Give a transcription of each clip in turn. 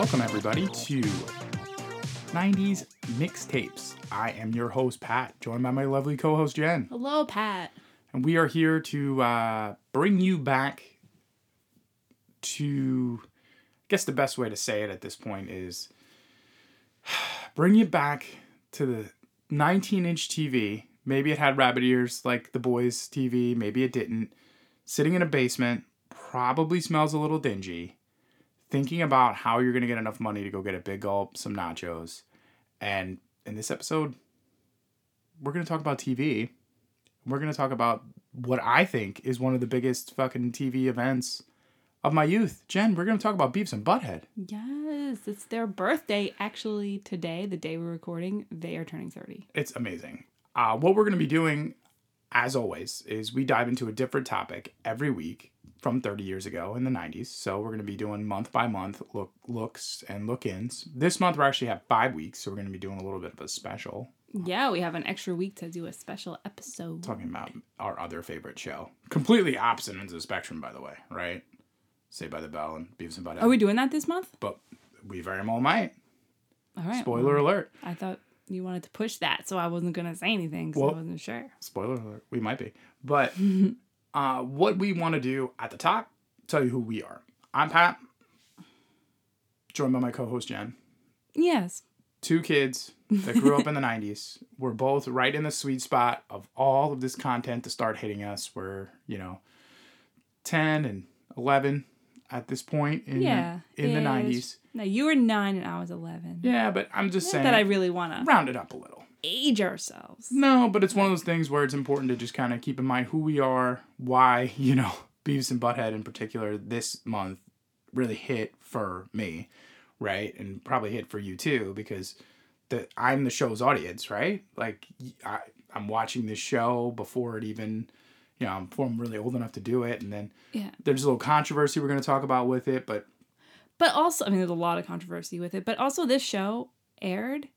Welcome, everybody, to 90s Mixtapes. I am your host, Pat, joined by my lovely co host, Jen. Hello, Pat. And we are here to uh, bring you back to, I guess the best way to say it at this point is bring you back to the 19 inch TV. Maybe it had rabbit ears like the boys' TV, maybe it didn't. Sitting in a basement, probably smells a little dingy. Thinking about how you're going to get enough money to go get a big gulp, some nachos. And in this episode, we're going to talk about TV. We're going to talk about what I think is one of the biggest fucking TV events of my youth. Jen, we're going to talk about Beavis and Butthead. Yes, it's their birthday. Actually, today, the day we're recording, they are turning 30. It's amazing. Uh, what we're going to be doing, as always, is we dive into a different topic every week from 30 years ago in the 90s. So we're going to be doing month by month look looks and look-ins. This month we actually have five weeks, so we're going to be doing a little bit of a special Yeah, we have an extra week to do a special episode. talking about our other favorite show. Completely opposite ends of the spectrum, by the way, right? Saved by the Bell and Beavis and Butthead. Are we doing that this month? but we very well might. All right. Spoiler well, alert. I thought you wanted to push that, so I wasn't going to say anything because Well- I wasn't sure. spoiler alert, we might be. But uh, what we want to do at the top, tell you who we are. I'm Pat, joined by my co-host Jen. Yes. Two kids that grew up in the 90s. We're both right in the sweet spot of all of this content to start hitting us. We're, you know, 10 and 11 at this point in, Yeah. in the ish. 90s. No, you were nine and I was 11. Yeah, but I'm just Not saying, that I really want to round it up a little. Age ourselves. No, but it's one of those things where it's important to just kind of keep in mind who we are, why, you know, Beavis and Butthead in particular this month really hit for me, right? And probably hit for you too, because the I'm the show's audience, right? Like I, I'm watching this show before it even, you know, before I'm really old enough to do it, and then Yeah. there's a little controversy we're going to talk about with it, but But also, I mean, there's a lot of controversy with it. But also, this show aired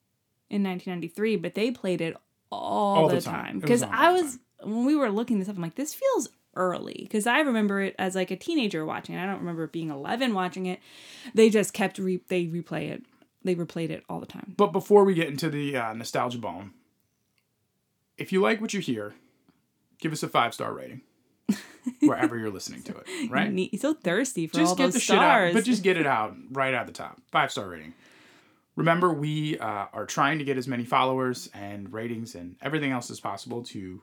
in 1993, but they played it all, All the, the time. time. Because I was, when we were looking this up, I'm like, this feels early. Because I remember it as like a teenager watching it. I don't remember being 11 watching it. They just kept, re- they replay it. They replayed it all the time. But before we get into the uh, nostalgia bone, if you like what you hear, give us a five star rating wherever you're listening to it. Right? You need- so thirsty for all just get those the shit stars. out, but just get it out right at the top. Five star rating. Remember, we uh, are trying to get as many followers and ratings and everything else as possible to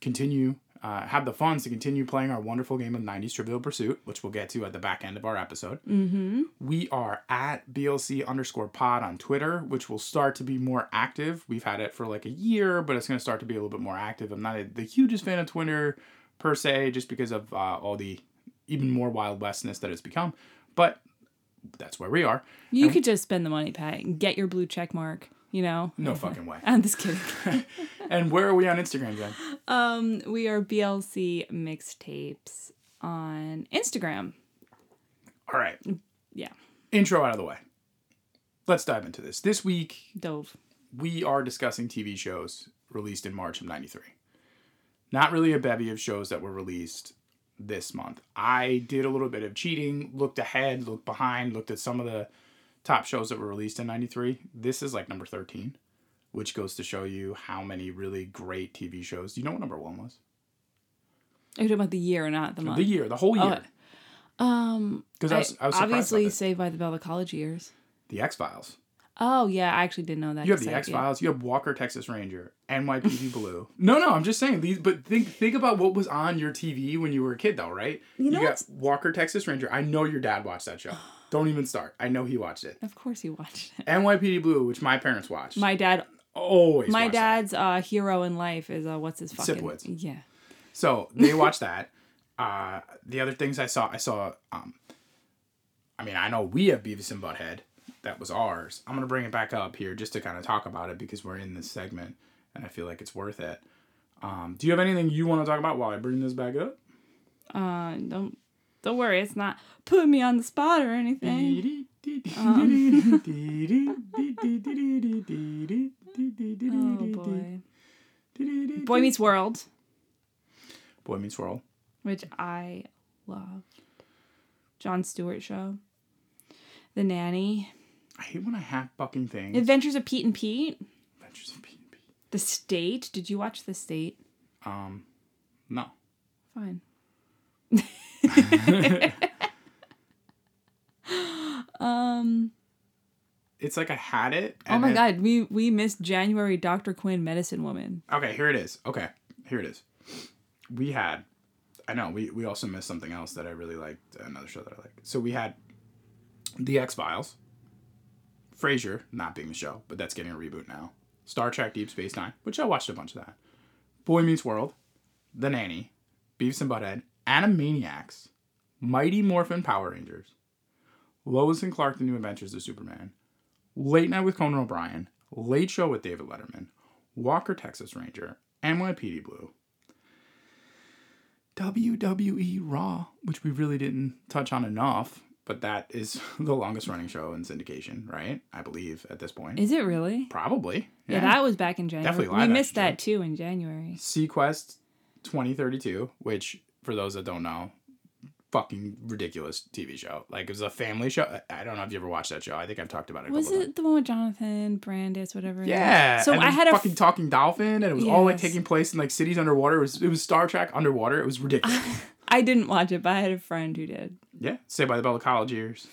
continue, uh, have the funds to continue playing our wonderful game of 90s Trivial Pursuit, which we'll get to at the back end of our episode. mm-hmm. We are at BLC underscore pod on Twitter, which will start to be more active. We've had it for like a year, but it's going to start to be a little bit more active. I'm not a, the hugest fan of Twitter per se, just because of uh, all the even more Wild Westness that it's become. But that's where we are. You could just spend the money, Pat, and get your blue check mark. You know, No fucking way. I'm just kidding. and where are we on Instagram, Jen? Um, we are BLC mixtapes on Instagram. All right. Yeah, Intro out of the way. Let's dive into this. This week, Dove. we are discussing TV shows released in March of 93. Not really a bevy of shows that were released this month. I did a little bit of cheating, looked ahead, looked behind, looked at some of the top shows that were released in 93. This is like number 13, which goes to show you how many really great TV shows. Do you know what number one was? Are you talking about the year, or not the month? The year, the whole Oh, year. Um, Because I, was, I was obviously. Saved by the Bell, the college years. The X Files. Oh yeah, I actually didn't know that. You have the X Files. You have Walker Texas Ranger, NYPD Blue. No, no, I'm just saying these. But think think about what was on your TV when you were a kid, though, right? You know got what's- Walker Texas Ranger. I know your dad watched that show. Don't even start. I know he watched it. Of course, he watched it. NYPD Blue, which my parents watched. My dad, always. my dad's uh, hero in life is uh, what's his fucking Sipowicz. Yeah. So they watched that. Uh, the other things I saw, I saw. Um, I mean, I know we have Beavis and Butthead. That was ours. I'm gonna bring it back up here just to kind of talk about it because we're in this segment, and I feel like it's worth it. Um, do you have anything you want to talk about while I bring this back up? Uh, don't don't worry, it's not putting me on the spot or anything. Oh boy. Boy Meets World, Boy Meets World. which I loved. Jon Stewart show. The Nanny, I hate when I hack fucking things. Adventures of Pete and Pete, Adventures of Pete and Pete. The State. Did you watch The State? Um, no. Fine. um. It's like I had it. Oh my then- God, we we missed January Dr. Quinn Medicine Woman. Okay, here it is. Okay, here it is. We had, I know, we, we also missed something else that I really liked, another show that I like. So we had The X Files, Frasier, not being the show, but that's getting a reboot now. Star Trek Deep Space Nine, which I watched a bunch of that. Boy Meets World, The Nanny, Beavis and Butthead, Animaniacs, Mighty Morphin Power Rangers, Lois and Clark: The New Adventures of Superman, Late Night with Conan O'Brien, Late Show with David Letterman, Walker Texas Ranger, NYPD Blue, WWE Raw, which we really didn't touch on enough, but that is the longest running show in syndication, right? I believe at this point. Is it really? Probably. Yeah, that was back in January. Definitely we missed that too in January. seaQuest 2032, which for those that don't know, fucking ridiculous TV show. Like it was a family show. I don't know if you ever watched that show. I think I've talked about it. Was it times. the one with Jonathan Brandis, whatever? Yeah. So I had a fucking talking dolphin, and it was all like taking place in like cities underwater. It was it was Star Trek underwater. It was ridiculous. I didn't watch it, but I had a friend who did. yeah. Saved by the Bell of college years,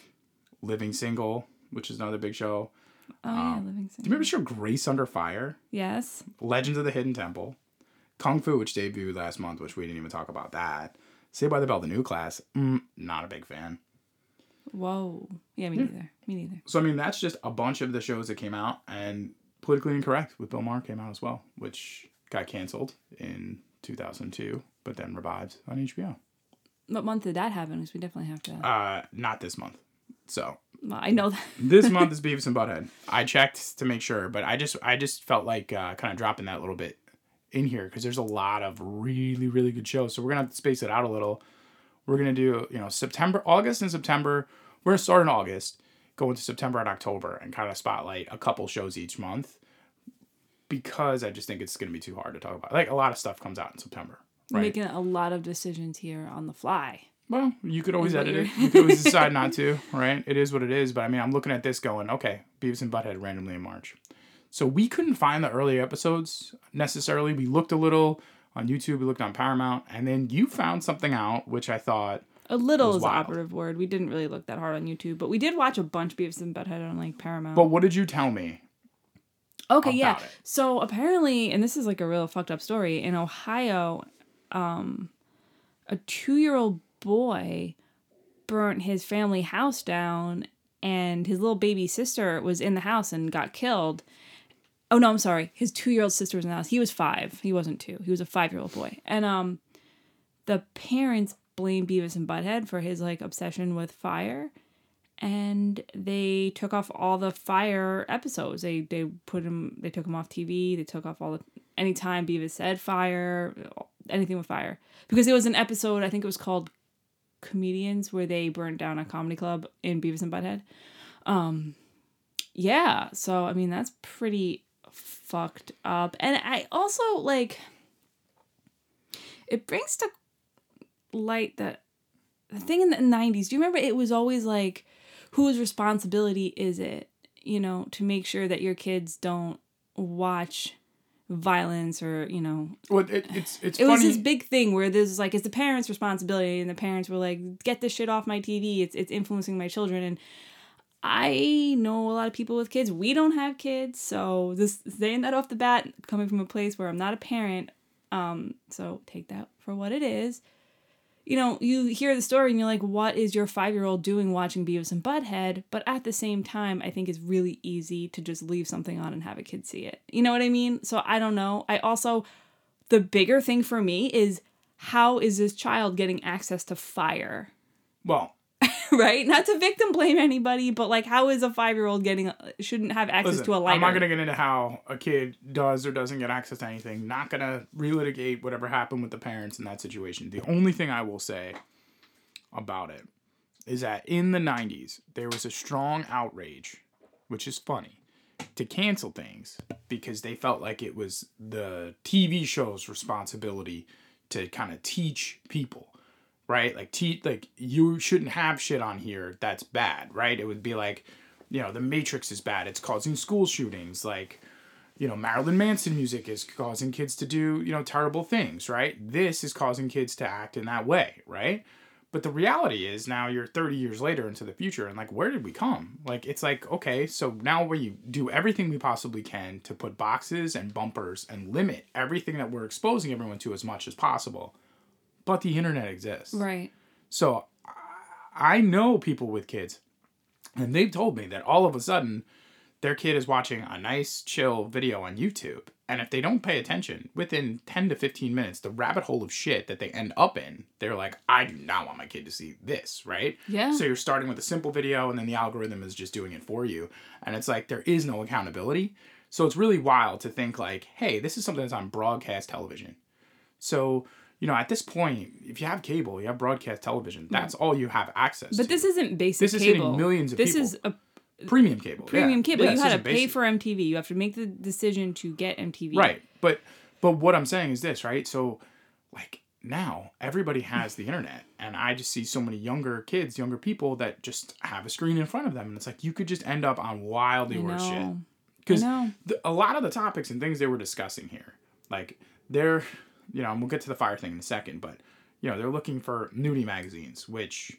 Living Single, which is another big show. Oh yeah, Living Single. Do you remember the show Grace Under Fire? Yes. Legends of the Hidden Temple, Kung Fu, which debuted last month, which we didn't even talk about that. Saved by the Bell, the new class. Mm, not a big fan. Whoa. Yeah, me neither. Me neither. So I mean, that's just a bunch of the shows that came out, and Politically Incorrect with Bill Maher came out as well, which got canceled in 2002, but then revived on HBO. What month did that happen? Because we definitely have to. Uh, not this month. So well, I know that. this month is Beavis and Butthead. I checked to make sure, but I just I just felt like uh, kind of dropping that a little bit in here because there's a lot of really really good shows. So we're gonna have to space it out a little. We're gonna do you know September, August, and September. We're gonna start in August, go into September and October, and kind of spotlight a couple shows each month because I just think it's gonna be too hard to talk about. Like a lot of stuff comes out in September. Right. Making a lot of decisions here on the fly. Well, you could always edit it. You could always decide not to, right? It is what it is. But I mean, I'm looking at this going, okay, Beavis and Butthead randomly in March. So we couldn't find the early episodes necessarily. We looked a little on YouTube, we looked on Paramount, and then you found something out, which I thought, A little is the wild. operative word. We didn't really look that hard on YouTube, but we did watch a bunch of Beavis and Butthead on like Paramount. but what did you tell me? Okay, yeah. it. So apparently, and this is like a real fucked up story, in Ohio, um, a two year old boy burnt his family house down, and his little baby sister was in the house and got killed. Oh no, I'm sorry. His two year old sister was in the house. He was five. He wasn't two. He was a five year old boy. And um, the parents blamed Beavis and Butthead for his like obsession with fire and they took off all the fire episodes. They they put him they took him off TV. They took off all the anytime Beavis said fire, anything with fire. Because it was an episode, I think it was called Comedians where they burned down a comedy club in Beavis and Butthead. Um yeah, so I mean that's pretty fucked up. And I also like it brings to light that the thing in the 90s do you remember it was always like whose responsibility is it you know to make sure that your kids don't watch violence or you know Well, it, it's it's it funny. was this big thing where there's like it's the parents responsibility and the parents were like get this shit off my tv it's it's influencing my children. And i know a lot of people with kids. We don't have kids. So this saying that off the bat coming from a place where i'm not a parent um so take that for what it is you know, you hear the story and you're like, what is your five year old doing watching Beavis and Butthead? But at the same time, I think it's really easy to just leave something on and have a kid see it. You know what I mean? So I don't know. I also, the bigger thing for me is how is this child getting access to fire? well, right? Not to victim blame anybody, but like, how is a five year old getting, uh, shouldn't have access listen, to a lighter? I'm not gonna get into how a kid does or doesn't get access to anything. Not gonna relitigate whatever happened with the parents in that situation. The only thing I will say about it is that in the 90s there was a strong outrage, which is funny, to cancel things because they felt like it was the TV show's responsibility to kind of teach people. Right? Like te- like you shouldn't have shit on here that's bad, right? It would be like, you know, the Matrix is bad. It's causing school shootings. Like, you know, Marilyn Manson music is causing kids to do, you know, terrible things, right? This is causing kids to act in that way, right? But the reality is now you're 30 years later into the future and like where did we come? Like it's like okay, so now we do everything we possibly can to put boxes and bumpers and limit everything that we're exposing everyone to as much as possible. But the internet exists. Right. So I- know people with kids and they've told me that all of a sudden their kid is watching a nice chill video on YouTube and if they don't pay attention within 10 to 15 minutes the rabbit hole of shit that they end up in they're like I do not want my kid to see this right Yeah. so you're starting with a simple video and then the algorithm is just doing it for you and it's like there is no accountability so it's really wild to think like hey this is something that's on broadcast television so you know at this point if you have cable you have broadcast television that's all you have access to. But to this isn't basic This is hitting millions of this people. This is a premium cable premium yeah. cable. Yeah, you had to pay basic. for MTV. You have to make the decision to get MTV. Right. But but what I'm saying is this, right? So like now everybody has the internet and I just see so many younger kids, younger people that just have a screen in front of them and it's like you could just end up on wildly worse shit. Cuz a lot of the topics and things they were discussing here, like they're you know, and we'll get to the fire thing in a second, but you know, they're looking for nudie magazines, which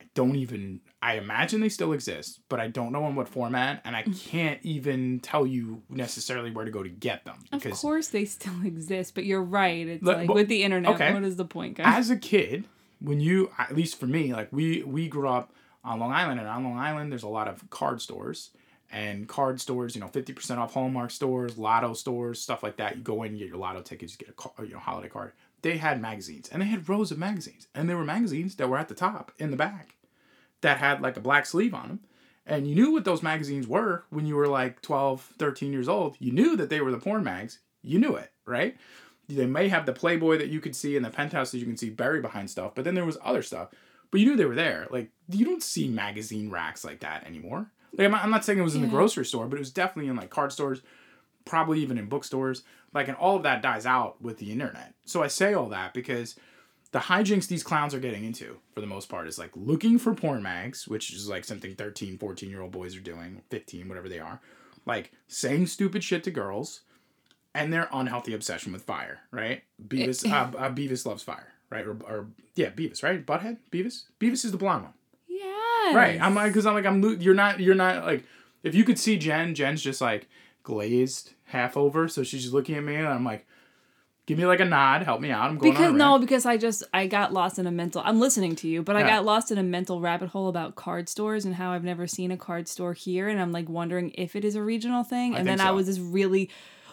I don't even I imagine they still exist, but I don't know in what format and I mm. can't even tell you necessarily where to go to get them Of course they still exist, but you're right. It's Look, like well, with the internet, okay. what is the point, guys? as a kid, when you at least for me, like we we grew up on Long Island, and on Long Island there's a lot of card stores and card stores. You know, fifty percent off Hallmark stores, Lotto stores, stuff like that. You go in, you get your Lotto tickets, you get a car, you know holiday card. They had magazines, and they had rows of magazines, and there were magazines that were at the top in the back that had like a black sleeve on them. And you knew what those magazines were when you were like 12, 13 years old. You knew that they were the porn mags. You knew it, right? They may have the Playboy that you could see and the penthouse that you can see buried behind stuff, but then there was other stuff. But you knew they were there. Like you don't see magazine racks like that anymore. Like I'm not, I'm not saying it was in the grocery store, but it was definitely in like card stores, probably even in bookstores. Like and all of that dies out with the internet. So I say all that because the hijinks these clowns are getting into for the most part is like looking for porn mags which is like something 13 14 year old boys are doing 15 whatever they are like saying stupid shit to girls and their unhealthy obsession with fire right? Beavis uh, uh, beavis loves fire right? Or, or yeah beavis right? Butthead? Beavis? Beavis is the blonde one. Right i'm like because i'm like i'm you're not you're not like if you could see jen jen's just like glazed half over so she's just looking at me and i'm like give me like a nod help me out i'm going Because no, because I just I got lost in a mental. I'm listening to you, but I Yeah. got lost in a mental rabbit hole about card stores and how I've never seen a card store here, and I'm like wondering if it is a regional thing. And think then I was just really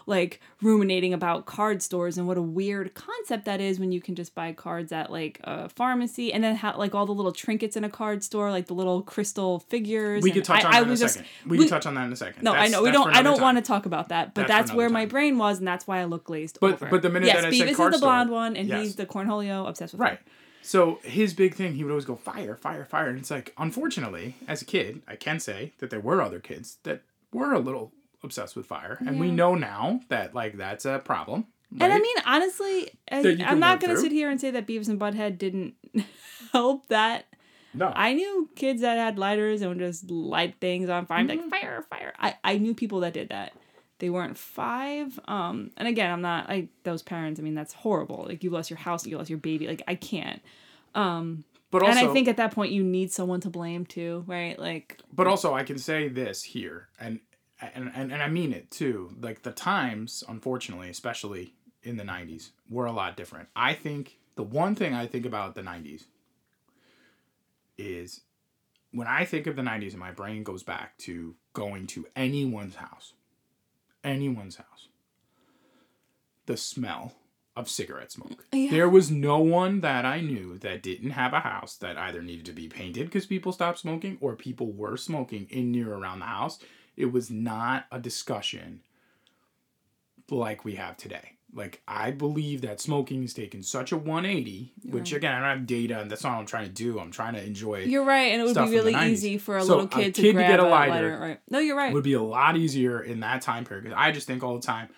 like ruminating about card stores and what a weird concept that is when you can just buy cards at like a pharmacy and then like all the little trinkets in a card store, like the little crystal figures. We could touch I, on I that in a just- second. We, we- can touch on that in a second. No, I know we don't. I don't want to talk about that, but That's that's, where another my brain was, and that's why I look glazed But- over. but the minute yes, that I said Beavis card is the blonde store- one, and Yes. he's the cornholio obsessed with. Right. So his big thing, he would always go fire, fire, fire, and it's like, unfortunately, as a kid, I can say that there were other kids that were a little obsessed with fire, and we know now that like that's a problem. And I mean, honestly, I, That you can I'm not going to sit here and say that Beavis and Butthead didn't help that. no, I knew kids that had lighters and would just light things on fire, Mm-hmm. like fire, fire. I, I knew people that did that. They weren't five. Um, and again, I'm not. like those parents. I mean, that's horrible. Like you lost your house, you lost your baby. Like I can't. Um, but also, and I think at that point you need someone to blame too, right? Like but also, I can say this here, and and and, and I mean it too. Like the times, unfortunately, especially in the '90s, were a lot different. I think the one thing I think about the '90s is when I think of the 90s and my brain goes back to going to anyone's house, anyone's house, the smell of cigarette smoke. Yeah. There was no one that I knew that didn't have a house that either needed to be painted because people stopped smoking or people were smoking in near around the house. It was not a discussion like we have today. Like I believe that smoking has taken such a 180, which Right. again I don't have data and that's not what I'm trying to do. I'm trying to enjoy you're right, and it would be really easy for a So, little a kid to to get a a lighter lighter. Right? No, you're right. It would be a lot easier in that time period. Because I just think all the time,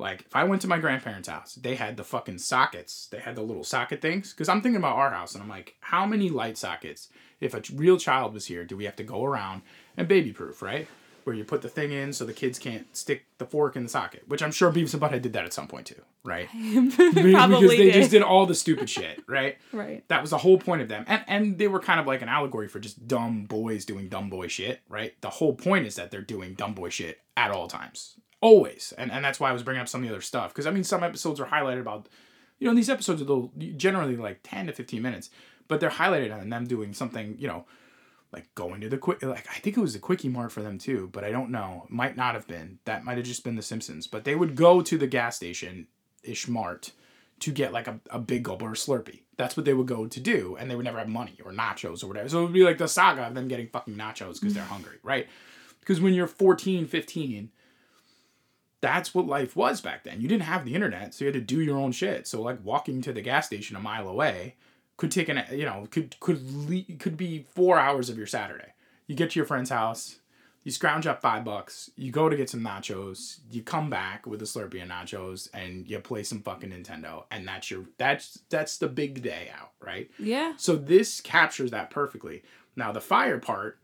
Like if I went to my grandparents' house, they had the fucking sockets. They had the little socket things. Because I'm thinking about our house, and I'm like, how many light sockets? If a real child was here, do we have to go around and baby proof, right? Where you put the thing in so the kids can't stick the fork in the socket. Which I'm sure Beavis and Butthead did that at some point too, right? Probably because they did. just did all the stupid shit, right? Right. That was the whole point of them. And and they were kind of like an allegory for just dumb boys doing dumb boy shit, right? The whole point is that they're doing dumb boy shit at all times. Always. And and that's why I was bringing up some of the other stuff. Because I mean some episodes are highlighted about you know, these episodes are generally like 10 to 15 minutes, but they're highlighted on them doing something, you know, like going to the quick like I think it was the quickie mart for them too, but I don't know. Might not have been. That might have just been the Simpsons. But they would go to the gas station ish mart to get like a, a big gulp or a Slurpee. That's what they would go to do, and they would never have money or nachos or whatever. So it would be like the saga of them getting fucking nachos because they're hungry, right? Because when you're 14, 15, that's what life was back then. You didn't have the internet, so you had to do your own shit. So like walking to the gas station a mile away could take an you know could could le- could be four hours of your Saturday. You get to your friend's house, you scrounge up five bucks, you go to get some nachos, you come back with a Slurpee and nachos, and you play some fucking Nintendo, and that's your that's that's the big day out, right? Yeah. So this captures that perfectly. Now the fire part,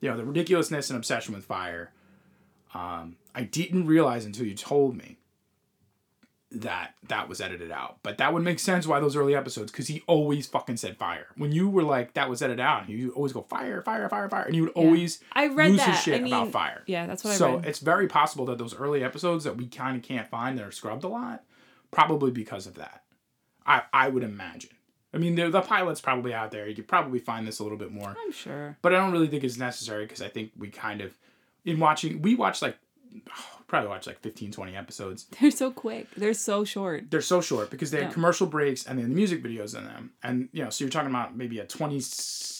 you know, the ridiculousness and obsession with fire. Um, I didn't realize until you told me that that was edited out. But that would make sense why those early episodes, because he always fucking said fire. When you were like that was edited out, you always go fire, fire, fire, fire, and you would always I read lose that. his shit I mean, about fire. Yeah, that's what I So it's very possible that those early episodes that we kind of can't find that are scrubbed a lot, probably because of that. I I would imagine. I mean, the, the pilot's probably out there. You could probably find this a little bit more, I'm sure. but I don't really think it's necessary because I think we kind of, in watching, we watched like, probably watched like 15, 20 episodes. They're so quick. They're so short. They're so short because they have Yeah. commercial breaks and then the music videos in them. And, you know, so you're talking about maybe a 20,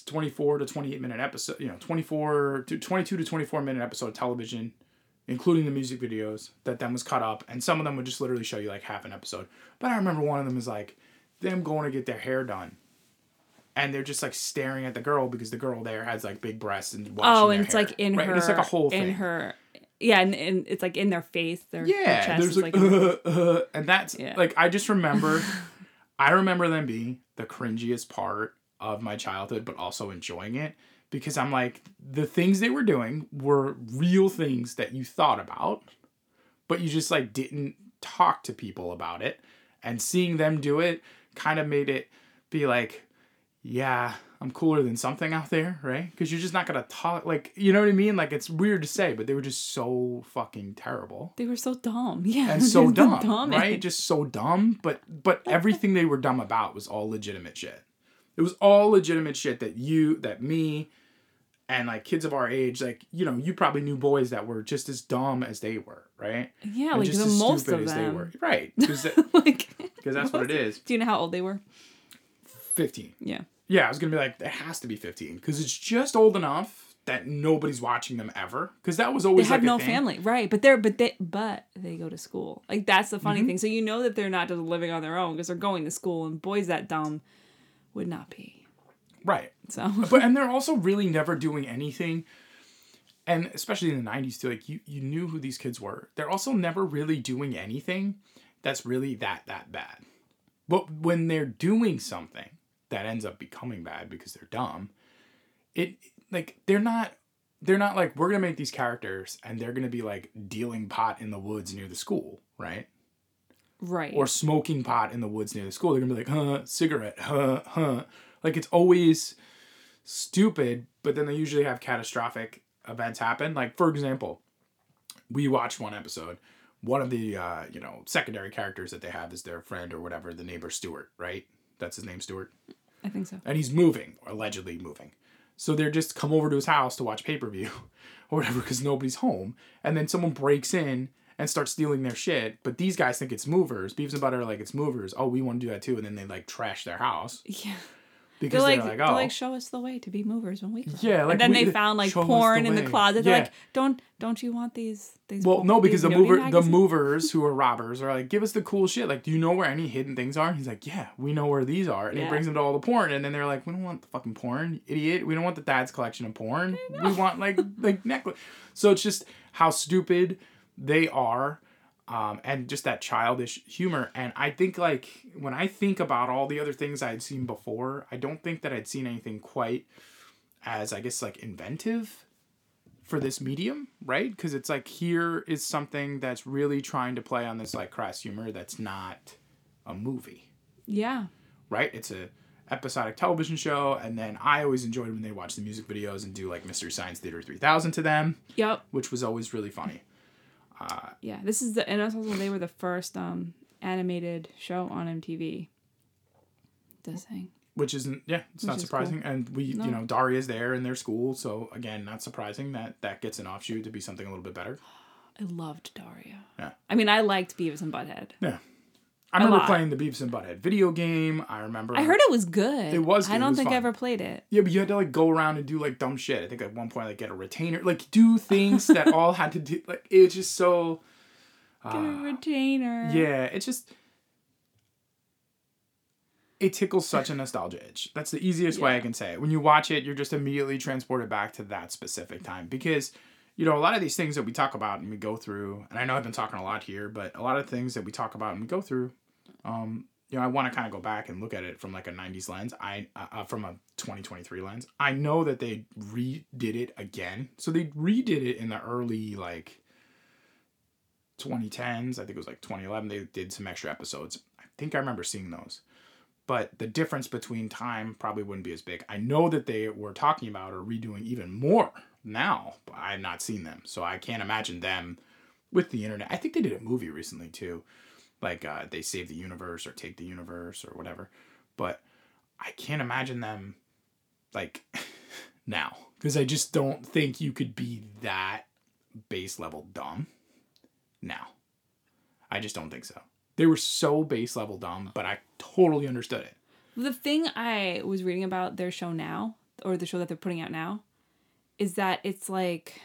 24 to 28 minute episode, you know, 24 to 22 to 24 minute episode of television, including the music videos that then was cut up. And some of them would just literally show you like half an episode. But I remember one of them is like them going to get their hair done. And they're just like staring at the girl because the girl there has like big breasts and watching Oh, and it's hair, like in right? her. And it's like a whole in thing. her. Yeah, and, and it's like in their face. Their, their Yeah, chest there's is like, like, uh, uh, and that's Yeah. like I just remember, I remember them being the cringiest part of my childhood, but also enjoying it because I'm like the things they were doing were real things that you thought about, but you just like didn't talk to people about it, and seeing them do it kind of made it be like, yeah. I'm cooler than something out there, right? Because you're just not gonna talk like you know what I mean. Like it's weird to say, but they were just so fucking terrible they were so dumb. Yeah, and so they're dumb, right? Just so dumb. But but everything they were dumb about was all legitimate shit. It was all legitimate shit that you, that me, and like kids of our age, like you know, you probably knew boys that were just as dumb as they were, right? Yeah, And like just the as most stupid of as they them. were, right? Because like, that's what it is. do you know how old they were? Fifteen. Yeah. Yeah, I was gonna be like, it has to be fifteen because it's just old enough that nobody's watching them ever. Because that was They always have like a no family, right? But they're but they but they go to school. Like that's the Mm-hmm. funny thing. So you know that they're not just living on their own because they're going to school, and boys that dumb would not be. right? So but and they're also really never doing anything and especially in the 90s too like you you knew who these kids were they're also never really doing anything that's really that that bad but when they're doing something that ends up becoming bad because they're dumb it like they're not they're not like we're gonna make these characters and they're gonna be like dealing pot in the woods near the school right right. or smoking pot in the woods near the school. They're gonna be like, huh, cigarette, huh, huh. Like it's always stupid, but then they usually have catastrophic events happen. Like for example, we watched one episode. One of the uh, you know secondary characters that they have is their friend or whatever, the neighbor Stewart, right? That's his name, Stewart I think so. and he's moving, allegedly moving. So they're just come over to his house to watch pay per view or whatever because nobody's home. And then someone breaks in and starts stealing their shit. But these guys think it's movers. Beavis and Butter are like, it's movers. Oh, we want to do that too. And then they like trash their house Yeah. Because They're like, they're like, they're oh. like, show us the way to be movers when we come. Yeah, like and then we- they found like porn the in the closet. They're Yeah. like, don't don't you want these these? well, no, because the mover, the movers who are robbers are like, give us the cool shit. Like, do you know where any hidden things are? And he's like, yeah, we know where these are. And he brings them to all the porn, and then they're like, we don't want the fucking porn, idiot. We don't want the dad's collection of porn. We want like like necklace. So it's just how stupid they are. Um, and just that childish humor. And I think like when I think about all the other things I'd seen before, I don't think that I'd seen anything quite as I guess like inventive for this medium, right? Because it's like here is something that's really trying to play on this like crass humor that's not a movie, Yeah. right? It's a episodic television show, and then I always enjoyed when they watch the music videos and do like Mystery Science Theater three thousand to them, Yep. which was always really funny. Yeah. This is the and that's also they were the first um animated show on MTV. This thing. Which isn't yeah, it's not is surprising. And we No. you know Daria's there in their school, so again, not surprising that that gets an offshoot to be something a little bit better. I loved Daria. Yeah. I mean, I liked Beavis and Butthead. Yeah. I remember lot. playing the Beavis and Butthead video game. I remember I heard it was good. It was good, I don't was think I ever played it. Yeah, but you had to like go around and do like dumb shit. I think at one point like get a retainer, like do things that all had to do like it's just so Get a retainer. Ah. yeah, it's just it tickles such a nostalgia itch. That's the easiest way I can say it. When you watch it, you're just immediately transported back to that specific time because you know a lot of these things that we talk about and we go through, and I know I've been talking a lot here, but a lot of things that we talk about and we go through, um, you know, I want to kind of go back and look at it from like a '90s lens. I uh, uh, from a 2023 lens. I know that they redid it again, so they redid it in the early like 2010s. I think it was like 2011. They did some extra episodes. I think I remember seeing those. But the difference between time probably wouldn't be as big. I know that they were talking about or redoing even more now, I have not seen them. So I can't imagine them with the internet. I think they did a movie recently too. Like uh, they save the universe or take the universe or whatever. But I can't imagine them like now because I just don't think you could be that base level dumb now. I just don't think so. They were so base level dumb, but I totally understood it. The thing I was reading about their show now, or the show that they're putting out now, is that it's like,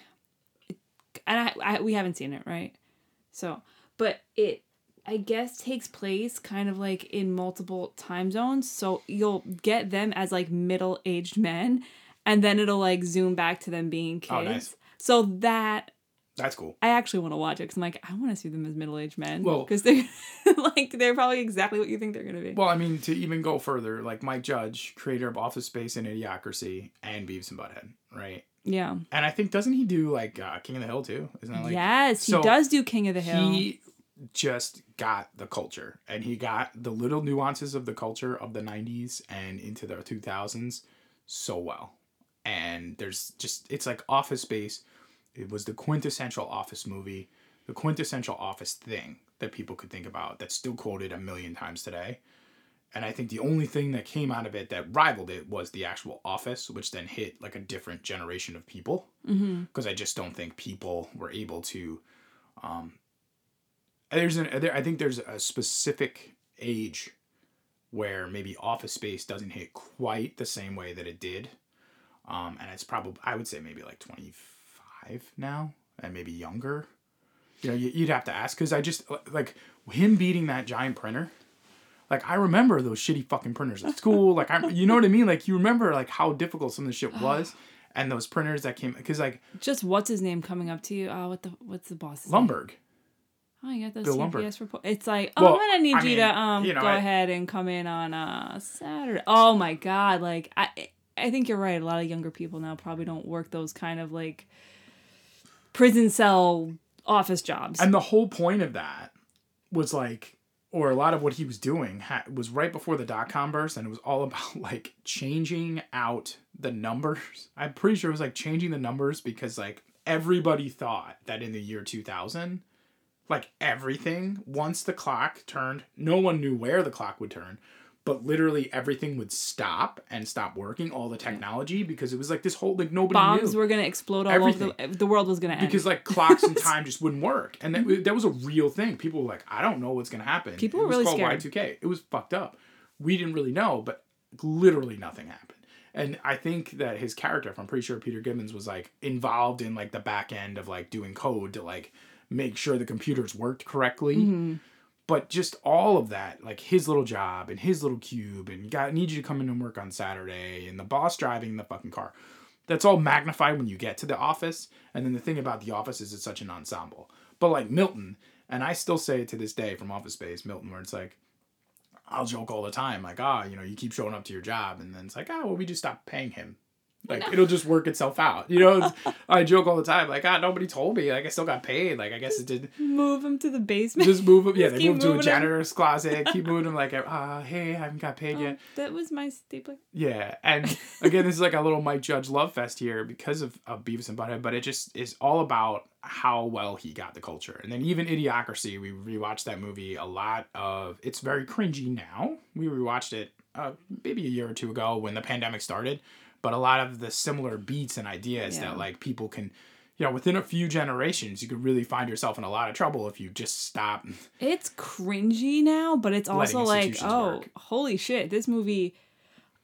and I, I we haven't seen it, right? So, but it, I guess, takes place kind of like in multiple time zones. So you'll get them as like middle aged men, and then it'll like zoom back to them being kids. Oh, nice. So that That's cool. I actually want to watch it because I'm like, I want to see them as middle aged men. Well- because they're like they're probably exactly what you think they're gonna be. Well, I mean, to even go further, like Mike Judge, creator of Office Space and Idiocracy and Beavis and Butthead, right? Yeah. And I think doesn't he do like uh, King of the Hill too? Isn't that like yes, he so does do King of the Hill. he just got the culture and he got the little nuances of the culture of the 90s and into the 2000s so well and there's just it's like office space it was the quintessential office movie the quintessential office thing that people could think about that's still quoted a million times today and i think the only thing that came out of it that rivaled it was the actual office which then hit like a different generation of people because i just don't think people were able to there's an there, I think there's a specific age where maybe Office Space doesn't hit quite the same way that it did, um, and it's probably I would say maybe like 25 now and maybe younger. You know, you'd have to ask because I just like him beating that giant printer. Like I remember those shitty fucking printers at school. Like I, you know what I mean? Like you remember like how difficult some of the shit was, and those printers that came because like Just what's his name coming up to you? Oh, what the what's the boss's name? Lumbergh. Oh, you got those Bill Lumbergh. TPS report. It's like, oh, Well, I'm gonna need I you mean, to um you know, go I- ahead and come in on uh Saturday. Oh my god, like I I think you're right. A lot of younger people now probably don't work those kind of like prison cell office jobs. And the whole point of that was like, or a lot of what he was doing ha- was right before the dot com burst, and it was all about like changing out the numbers. I'm pretty sure it was like changing the numbers because like everybody thought that in the year 2000, like everything, once the clock turned, no one knew where the clock would turn. But literally everything would stop and stop working, all the technology, because it was like this whole like nobody Bombs knew were gonna explode all Everything. over the the world was gonna end. because like clocks and time just wouldn't work, and that that was a real thing. People were like, I don't know what's gonna happen. People were really called scared. Y2K. It was fucked up. We didn't really know, but literally nothing happened. And I think that his character, if I'm pretty sure Peter Gibbons was like involved in like the back end of like doing code to like make sure the computers worked correctly. Mm-hmm. But just all of that, like his little job and his little cube, and got need you to come in and work on Saturday, and the boss driving the fucking car. That's all magnified when you get to the office. And then the thing about the office is it's such an ensemble. But like Milton And I still say it to this day from Office Space, Milton, where it's like, I'll joke all the time, like, ah, you know, you keep showing up to your job, and then it's like, ah, well, we just stopped paying him. Like it'll just work itself out. You know, I joke all the time, like, ah, nobody told me. Like I still got paid. Like I guess it did. Move him to the basement. Just move him. Yeah, Just they keep move to a moving him. janitor's closet. Keep moving him. Like, ah, hey, I haven't got paid yet. Oh, that was my stapler. Yeah, and again, this is like a little Mike Judge love fest here because of, of Beavis and Butthead, but it just is all about how well he got the culture. And then even Idiocracy, we rewatched that movie a lot of. It's very cringy now. We rewatched it uh, maybe a year or two ago when the pandemic started, but a lot of the similar beats and ideas Yeah. that like people can. You know, within a few generations, you could really find yourself in a lot of trouble if you just stop. It's cringy now, but it's also like, oh, work. holy shit, this movie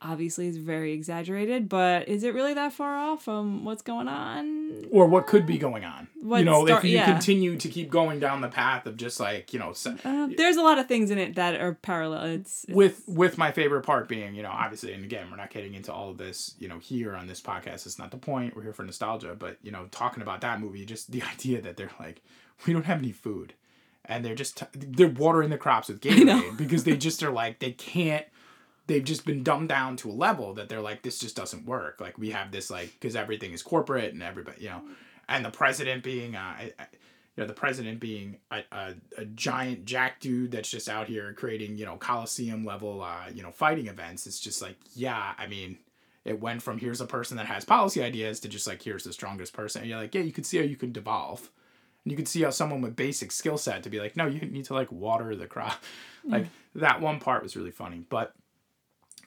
obviously is very exaggerated, but is it really that far off from what's going on? or what could be going on. What you know, start- if you yeah. continue to keep going down the path of just like you know, Uh, there's a lot of things in it that are parallel. It's, it's with with my favorite part being, you know, obviously, and again, we're not getting into all of this, you know, here on this podcast. It's not the point. We're here for nostalgia, but you know, talking about that movie, just the idea that they're like, we don't have any food, and they're just they're watering the crops with. Gatorade because they just are like they can't. They've just been dumbed down to a level that they're like, this just doesn't work. Like we have this like because everything is corporate and everybody, you know, and the president being, uh, I, I, you know, the president being a, a, a giant jack dude that's just out here creating, you know, Coliseum level, uh, you know, fighting events. It's just like, yeah, I mean, it went from here's a person that has policy ideas to just like, here's the strongest person. And you're like, yeah, you could see how you could devolve. And you could see how someone with basic skill set to be like, no, you need to like water the crop. Like that one part was really funny, but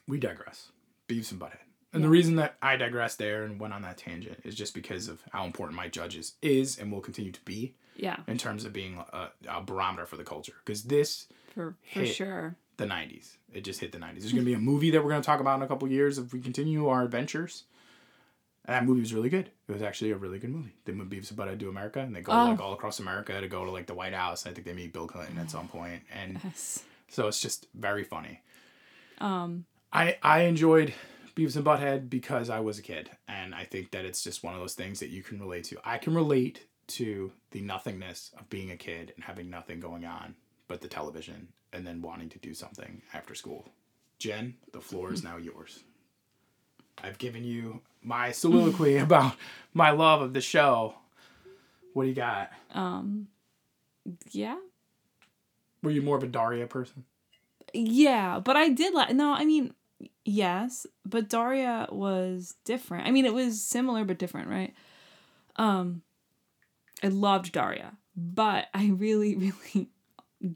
we digress. Beavis and Butthead. And the reason that I digressed there and went on that tangent is just because of how important Mike Judge is, and will continue to be yeah, in terms of being a, a barometer for the culture. Because this, for for sure. the 90s, it just hit the 90s. There's going to be a movie that we're going to talk about in a couple years if we continue our adventures. And that movie was really good. It was actually a really good movie. They move Beavis and Butthead to America, and they go Oh. like all across America to go to like the White House. I think they meet Bill Clinton at some point. point, and Yes. so it's just very funny. Um. I I enjoyed Beavis and Butthead because I was a kid, and I think that it's just one of those things that you can relate to. I can relate to the nothingness of being a kid and having nothing going on but the television, and then wanting to do something after school. Jen, the floor is now yours. I've given you my soliloquy about my love of the show. What do you got? Um. Yeah. Were you more of a Daria person? Yeah, but I did like. No, I mean, yes, but Daria was different. I mean, it was similar but different, right? Um, I loved Daria, but I really, really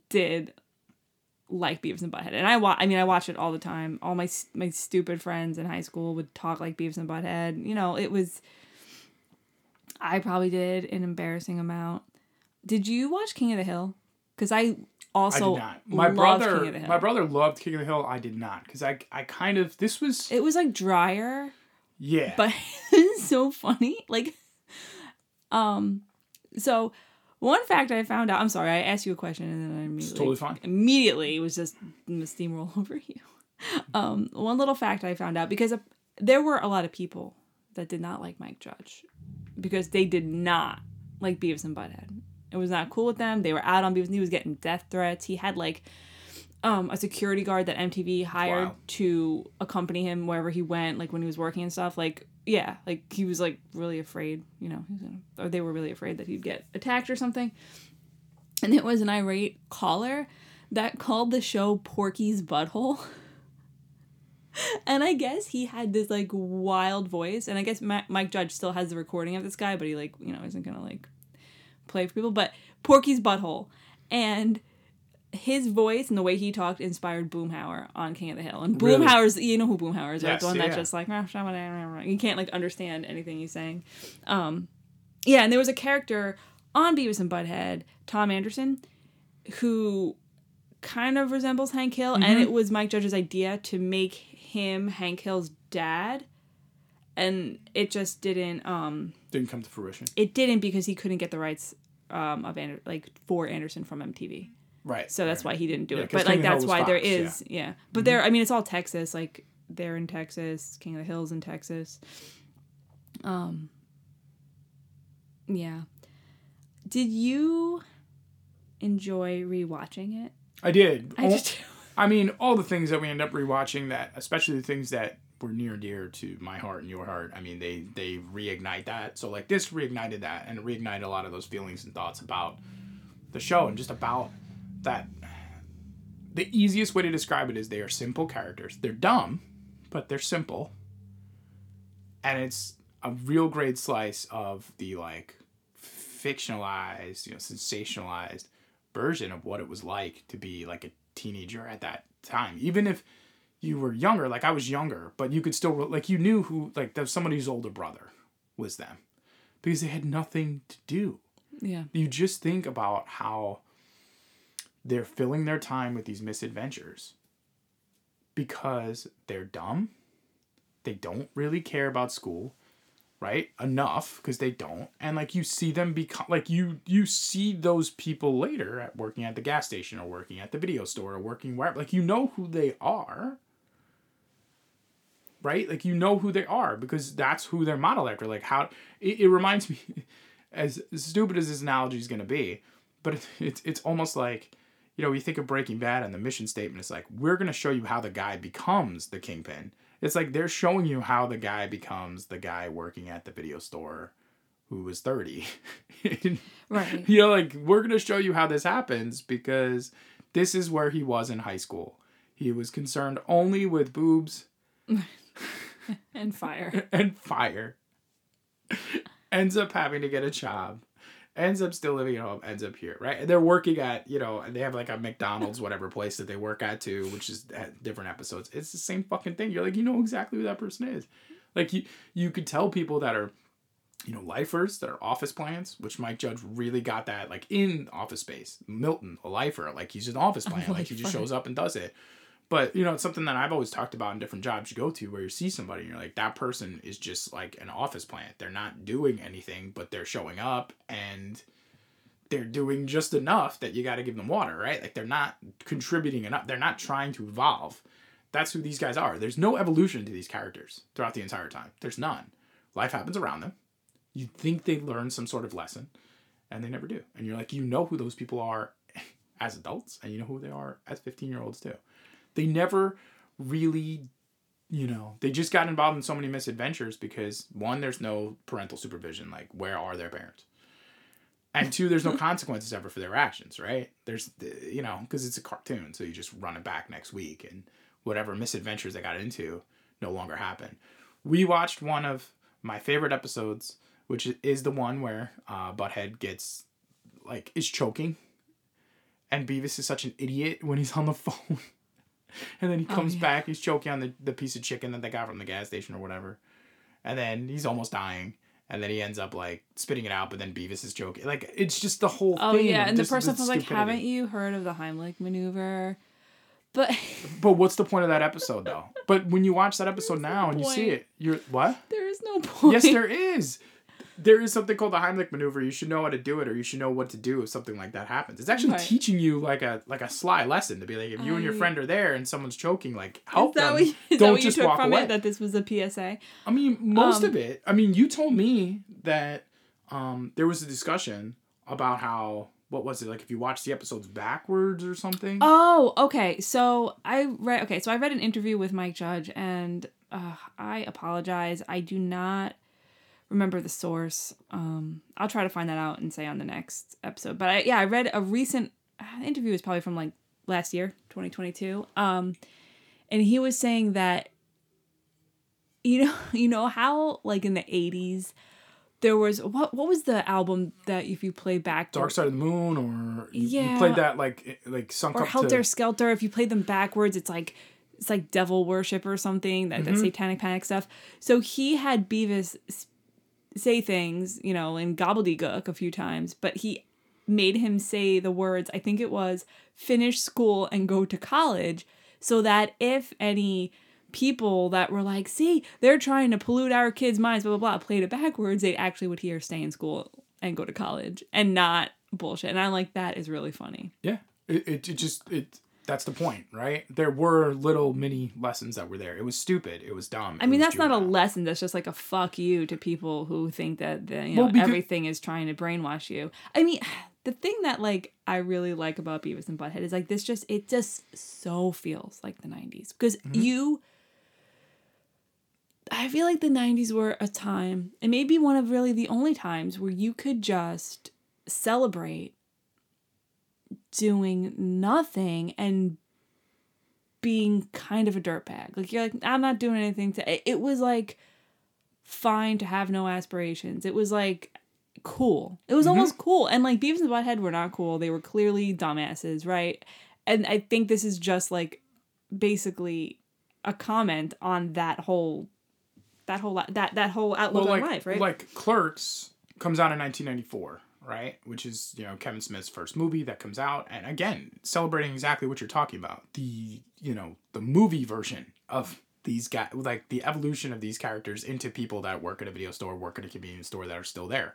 did like Beavis and Butthead, and I wa- I mean, I watched it all the time. All my my stupid friends in high school would talk like Beavis and Butthead. You know, it was. I probably did an embarrassing amount. Did you watch King of the Hill? Because I also I did not. My brother, King of the Hill. my brother loved King of the Hill. I did not because I, I kind of this was it was like drier, yeah. but it's so funny. Like, um, so one fact I found out. I'm sorry, I asked you a question and then I immediately totally fine. immediately it was just gonna steamroll over you. Um, one little fact I found out because there were a lot of people that did not like Mike Judge because they did not like Beavis and Butthead. It was not cool with them. They were out on Beavis. He was getting death threats. He had like um, a security guard that MTV hired Wow. to accompany him wherever he went, like when he was working and stuff. Like, yeah, like he was like really afraid, you know, he was gonna, or they were really afraid that he'd get attacked or something. And it was an irate caller that called the show Porky's Butthole. and I guess he had this like wild voice, and I guess Ma- Mike Judge still has the recording of this guy, but he like you know isn't gonna like play for people. But Porky's Butthole, and his voice and the way he talked inspired Boomhauer on King of the Hill. And Really? Boomhauer's you know who Boomhauer is, right? Yes, The one yeah. that's just like "Rah, shah, wah, rah, rah." you can't like understand anything he's saying. Um, yeah, and there was a character on Beavis and Butthead, Tom Anderson, who kind of resembles Hank Hill, Mm-hmm. and it was Mike Judge's idea to make him Hank Hill's dad, and it just didn't. Um, Didn't come to fruition. it didn't because he couldn't get the rights um, of Ander- like for Anderson from MTV, Right. so that's right. why he didn't do Yeah, it. But like King the that's why was there Fox, yeah. is yeah. But there, I mean, it's all Texas. Like they're in Texas. King of the Hills in Texas. Um. Yeah. Did you enjoy rewatching it. I did. I just I mean, all the things that we end up rewatching that, especially the things that were near and dear to my heart and your heart. I mean, they they reignite that. So like this reignited that, and it reignited a lot of those feelings and thoughts about the show and just about that. The easiest way to describe it is they are simple characters. They're dumb, but they're simple, and it's a real great slice of the like fictionalized, you know, sensationalized version of what it was like to be like a teenager at that time. Even if you were younger, like I was younger, but you could still like you knew who like that somebody's older brother was them because they had nothing to do. yeah. You just think about how they're filling their time with these misadventures because they're dumb. They don't really care about school, right? Enough because they don't. And like you see them become like you you see those people later at working at the gas station or working at the video store or working wherever. Like you know who they are. Right? Like you know who they are because that's who they're modeled after. Like how it, it reminds me as stupid as this analogy is going to be, but it, it's it's almost like you know, you think of Breaking Bad and the mission statement is like, we're going to show you how the guy becomes the kingpin. It's like they're showing you how the guy becomes the guy working at the video store who was 30. Right. you know, like, we're going to show you how this happens because this is where he was in high school. He was concerned only with boobs And fire. and fire. ends up having to get a job. Ends up still living at home. Ends up here, right? And they're working at, you know, they have like a McDonald's, whatever place that they work at too, which is at different episodes. It's the same fucking thing. You're like, you know exactly who that person is. Like you, you could tell people that are, you know, lifers that are office plants, which Mike Judge really got that like in Office Space. Milton, a lifer, like he's an office plant, like he just shows up and does it. But you know, it's something that I've always talked about in different jobs you go to where you see somebody and you're like, that person is just like an office plant. They're not doing anything, but they're showing up and they're doing just enough that you got to give them water, right? Like they're not contributing enough. They're not trying to evolve. That's who these guys are. There's no evolution to these characters throughout the entire time. There's none. Life happens around them. You think they learn some sort of lesson, and they never do. And you're like, you know who those people are as adults, and you know who they are as 15 year olds too. They never really, you know, they just got involved in so many misadventures because one, there's no parental supervision. Like, where are their parents? And two, there's no consequences ever for their actions, right? There's, you know, because it's a cartoon, so you just run it back next week, and whatever misadventures they got into no longer happen. We watched one of my favorite episodes, which is the one where uh, Butthead gets, like, is choking, and Beavis is such an idiot when he's on the phone. And then he oh, comes yeah. back, he's choking on the, the piece of chicken that they got from the gas station or whatever. And then he's almost dying. And then he ends up like spitting it out, but then Beavis is choking. Like it's just the whole Oh thing. yeah, and the just person was like, "Haven't you heard of the Heimlich maneuver?" But But what's the point of that episode though? But when you watch that episode now no and you see it, you're what? there is no point. Yes, there is. There is something called the Heimlich maneuver. You should know how to do it, or you should know what to do if something like that happens. It's actually Right. teaching you like a like a sly lesson to be like, if you and your friend are there and someone's choking, like help Is that them. what, you- Don't that what you just took walk from away. it? That this was a PSA. I mean, most Um, of it. I mean, you told me that um, there was a discussion about how what was it like if you watch the episodes backwards or something. Oh, okay. So I read. Okay, so I read an interview with Mike Judge, and uh, I apologize. I do not remember the source. Um, I'll try to find that out and say on the next episode. But I, yeah, I read a recent uh, interview. Was probably from like last year, twenty twenty two. Um, and he was saying that you know, you know how like in the eighties. There was what? What was the album that if you play back Dark Side of the Moon, or you, you played that like like sunk or up Helter to Skelter. If you play them backwards, it's like it's like devil worship or something. That Mm-hmm. that satanic panic stuff. So he had Beavis say things, you know, in gobbledygook a few times, but he made him say the words. I think it was finish school and go to college, so that if any people that were like, see, they're trying to pollute our kids' minds, blah blah blah, played it backwards, they actually would hear stay in school and go to college and not bullshit. And I'm like that is really funny. yeah. It, it it just it that's the point, right? There were little mini lessons that were there. It was stupid. It was dumb. I mean, that's not a lesson. That's just like a fuck you to people who think that the, you Well, know because- everything is trying to brainwash you. I mean, the thing that like I really like about Beavis and Butthead is like this just it just so feels like the 90s because mm-hmm. you I feel like the 90s were a time and maybe one of really the only times where you could just celebrate doing nothing and being kind of a dirtbag. Like you're like I'm not doing anything to it- was like fine to have no aspirations. It was like cool. It was almost mm-hmm. cool. And like Beavis and Butthead were not cool. They were clearly dumbasses, right? And I think this is just like basically a comment on that whole that whole that that whole outlook well, on like life, right? like Clerks comes out in 1994, right? Which is you know Kevin Smith's first movie that comes out, and again celebrating exactly what you're talking about the you know the movie version of these guys, like the evolution of these characters into people that work at a video store, work at a convenience store that are still there.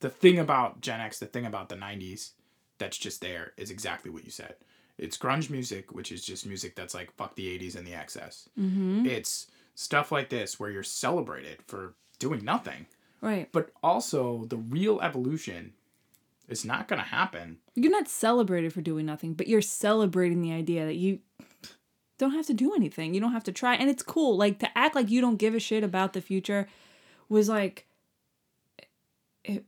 The thing about Gen X, the thing about the 90s that's just there is exactly what you said. It's grunge music, which is just music that's like fuck the 80s and the excess. mm-hmm. It's stuff like this where you're celebrated for doing nothing. Right. But also, the real evolution is not going to happen. You're not celebrated for doing nothing, but you're celebrating the idea that you don't have to do anything. You don't have to try. And it's cool. Like to act like you don't give a shit about the future was like it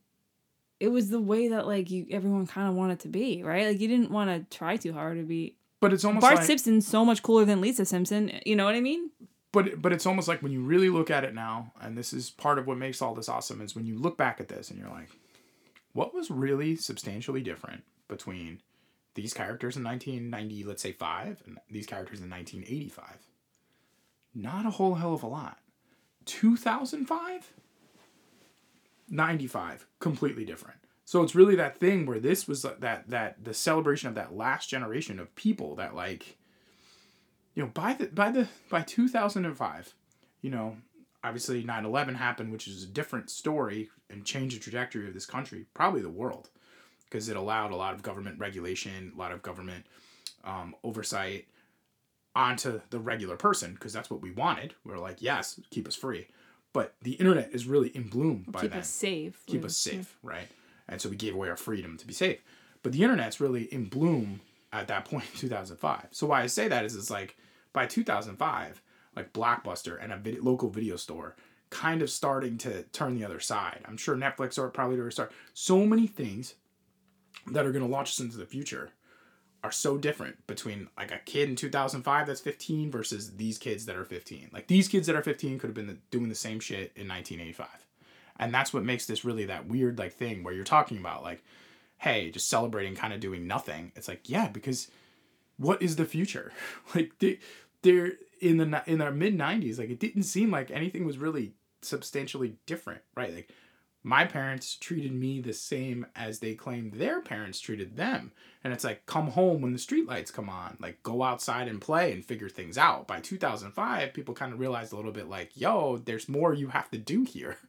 it was the way that like you everyone kind of wanted to be, right? Like you didn't want to try too hard to be But it's almost Bart like, Simpson's so much cooler than Lisa Simpson. You know what I mean? but but it's almost like when you really look at it now, and this is part of what makes all this awesome, is when you look back at this and you're like, what was really substantially different between these characters in 1990, let's say five, and these characters in 1985? Not a whole hell of a lot. 2005, 95, completely different. So it's really that thing where this was uh, that that the celebration of that last generation of people that like you know by the by the by 2005 you know obviously 9-11 happened which is a different story and change the trajectory of this country probably the world because it allowed a lot of government regulation a lot of government um, oversight onto the regular person because that's what we wanted we are like yes keep us free but the internet is really in bloom by Keep then us safe. keep us safe, right? And so we gave away our freedom to be safe. But the internet's really in bloom at that point in 2005. So why I say that is it's like by 2005, like Blockbuster and a vid- local video store kind of starting to turn the other side. I'm sure Netflix are probably to start. So many things that are going to launch us into the future are so different between like a kid in 2005 that's 15 versus these kids that are 15. Like these kids that are 15 could have been doing the same shit in 1985 and that's what makes this really that weird like thing where you're talking about like hey just celebrating kind of doing nothing it's like yeah because what is the future like they, they're in the in their mid 90s like it didn't seem like anything was really substantially different right? Like my parents treated me the same as they claimed their parents treated them. And it's like come home when the streetlights come on. Like go outside and play and figure things out. By 2005 people kind of realized a little bit like yo there's more you have to do here.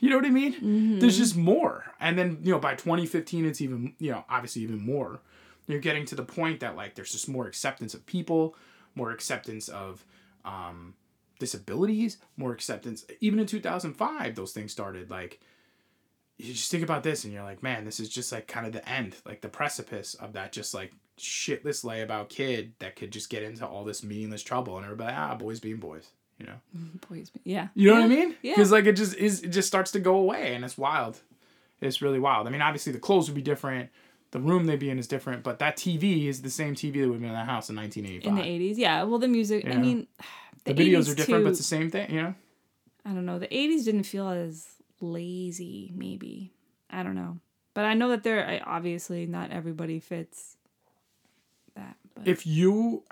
You know what i mean? There's just more. And then you know by 2015 it's even you know obviously even more. You're getting to the point that like there's just more acceptance of people more acceptance of um disabilities more acceptance even in 2005 those things started like you just think about this and you're like, man, this is just like kind of the end, like the precipice of that just like shitless layabout kid that could just get into all this meaningless trouble and everybody, ah, boys being boys, you know? Boys, being yeah. You know what I mean? Yeah. Because like it just is, it just starts to go away and it's wild. It's really wild. I mean, obviously the clothes would be different, the room they'd be in is different, but that TV is the same TV that would have been in the house in 1985. in the 80s. Yeah. Well, the music, I mean, the, videos are different, too- but it's the same thing, you know? I don't know. The 80s didn't feel as lazy, maybe. I don't know. But I know that there, I, obviously, not everybody fits that. But if you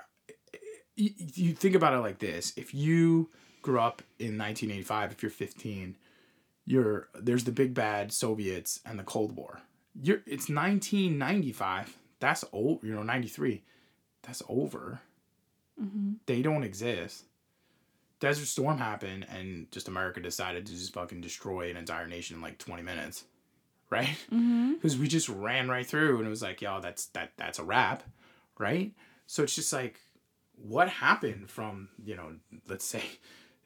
you you think about it like this if you grew up in 1985 if you're 15 you're there's the big bad soviets and the cold war you're it's 1995 that's old you know 93 that's over Mhm. they don't exist desert storm happened and just america decided to just fucking destroy an entire nation in like 20 minutes right? Mm-hmm. Because we just ran right through and it was like yo that's that that's a wrap right? So it's just like what happened from you know let's say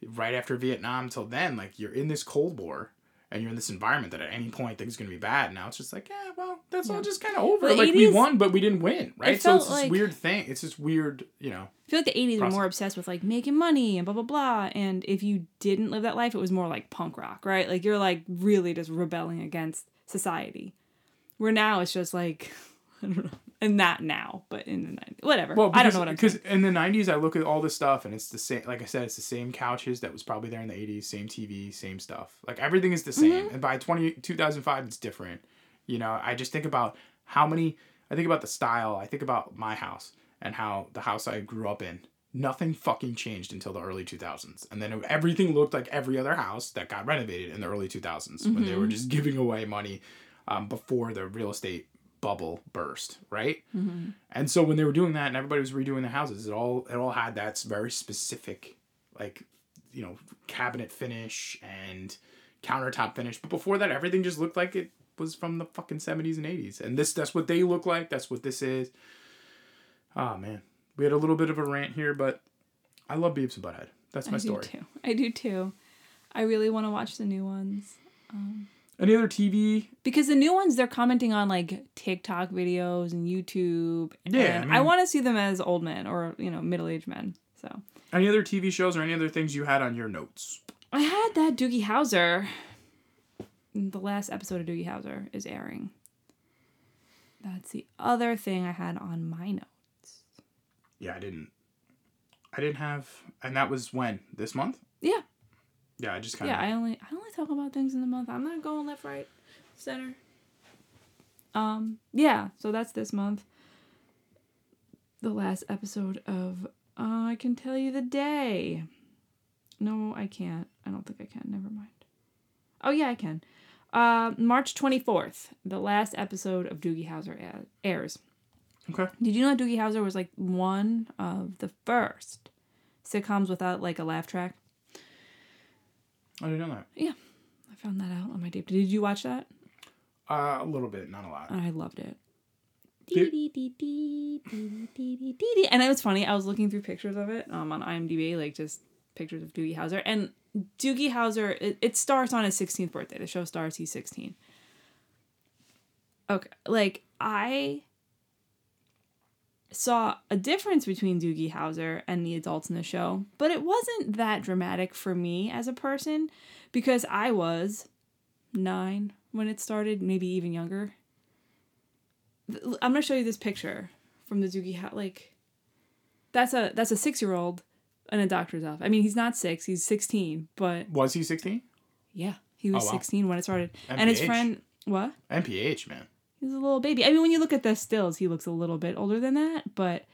right after vietnam till then? Like you're in this cold war and you're in this environment that at any point things are gonna be bad. Now it's just like, yeah, well, that's all just kind of over. The like we won, but we didn't win, right? So it's this like- weird thing. It's this weird, you know. I feel like the 80s were more obsessed with like making money and blah blah blah and if you didn't live that life it was more like punk rock, right? Like you're like really just rebelling against society. Where now it's just like I don't know. And that now, but in the 90s. Whatever. Well, I don't know what I'm because in the '90s, I look at all this stuff, and it's the same. Like I said, it's the same couches that was probably there in the '80s, same TV, same stuff. Like everything is the same. Mm-hmm. And by 20, 2005, it's different. You know, I just think about how many. I think about the style. I think about my house and how the house I grew up in. Nothing fucking changed until the early 2000s, and then everything looked like every other house that got renovated in the early 2000s when they were Mm-hmm. just giving away money um, before the real estate bubble burst, right? Mm-hmm. And so when they were doing that and everybody was redoing the houses, it all it all had that very specific like you know cabinet finish and countertop finish. But before that, everything just looked like it was from the fucking seventies and eighties. And this that's what they look like. That's what this is. Oh man, we had a little bit of a rant here, but I love Beavis and Butthead. That's my story. I story. do too. I do too. I really want to watch the new ones. Any other TV? Because the new ones they're commenting on like TikTok videos and YouTube. Yeah, And I I, want to see them as old men or, you know, middle aged men. So Any other TV shows or any other things you had on your notes? I had that Doogie Howser. Mm, the last episode of Doogie Howser is airing. That's the other thing I had on my notes. Yeah, I didn't. I didn't have, and that was when this month. Yeah. Yeah, I just kind of. Yeah. I only I only talk about things in the month. I'm not going left, right, center. Um, yeah, so that's this month. The last episode of uh, I can tell you the day. No, I can't. I don't think I can. Never mind. Oh yeah, I can. Uh, March 24th, the last episode of Doogie Howser airs. okay. Did you know Doogie Howser was like one of the first sitcoms without like a laugh track? I didn't know that. Yeah, I found that out on my tape. Did you watch that? Uh, a little bit, not a lot. I loved it. And it was funny. I was looking through pictures of it um, on IMDb, like just pictures of Doogie Howser. And Doogie Howser, it, it starts on his 16th birthday. The show starts, he's 16. Okay. Like, I saw a difference between Doogie Howser and the adults in the show, but it wasn't that dramatic for me as a person because I was nine when it started, maybe even younger. I'm gonna show you this picture from the Doogie House. Like, that's a that's a six year old in a doctor's office. I mean, he's not six; he's sixteen. But Was he 16? yeah, he was Oh, wow. sixteen when it started. And his friend, what? NPH, man. He's a little baby. I mean, when you look at the stills, he looks a little bit older than that. But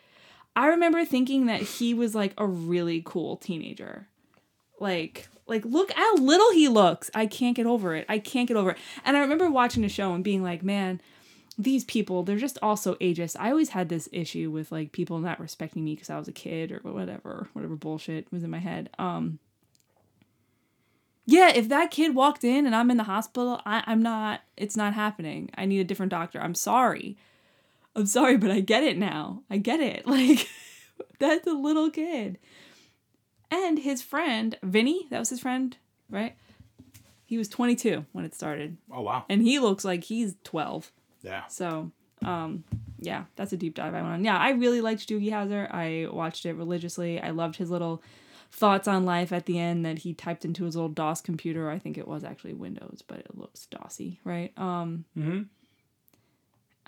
I remember thinking that he was like a really cool teenager. Like, like look how little he looks. I can't get over it. I can't get over it. And I remember watching the show and being like, man, these people, they're just all so ageist. I always had this issue with like people not respecting me because I was a kid or whatever, whatever bullshit was in my head. Um, yeah, if that kid walked in and I'm in the hospital, I, I'm not, it's not happening. I need a different doctor. I'm sorry. I'm sorry, but I get it now. I get it. Like, that's a little kid. And his friend, Vinny, that was his friend, right? He was 22 when it started. Oh, wow. And he looks like he's 12. Yeah. So, um, yeah, that's a deep dive I went on. Yeah, I really liked Doogie Howser. I watched it religiously. I loved his little thoughts on life at the end that he typed into his old DOS computer. I think it was actually Windows, but it looks DOSy, right? Um, Mm-hmm.